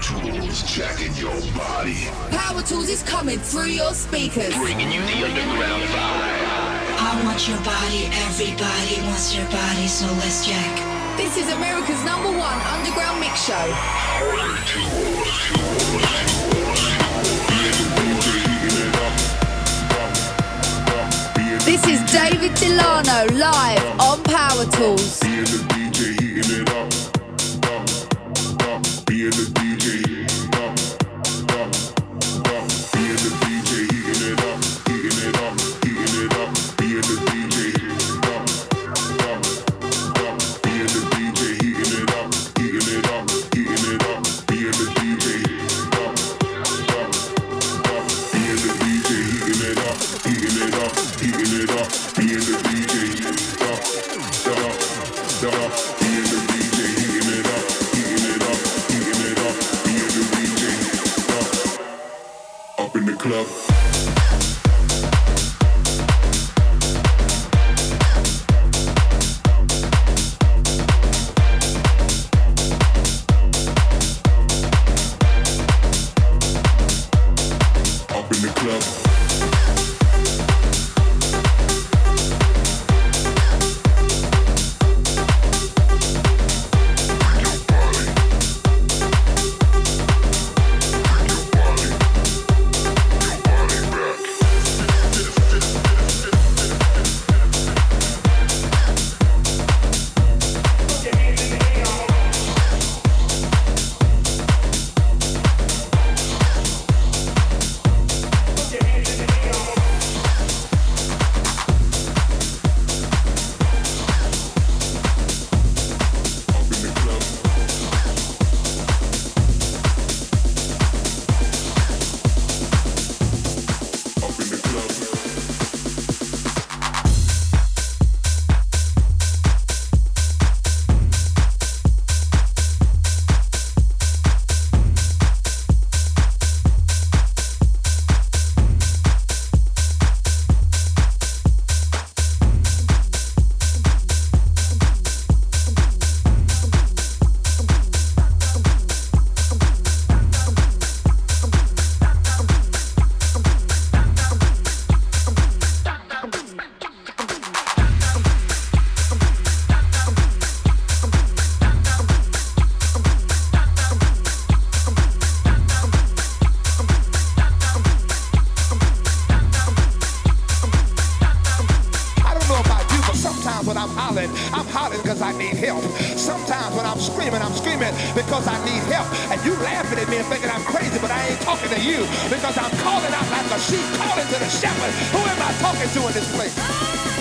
tools checking your body. Power tools is coming through your speakers. Bringing you the underground vibe. I want your body. Everybody wants your body, so let's check. This is America's number one underground mix show. Power tools. This is David Delano live on Power Tools and the DJ. club. crazy, but I ain't talking to you because I'm calling out like a sheep calling to the shepherd. Who am I talking to in this place?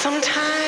Sometimes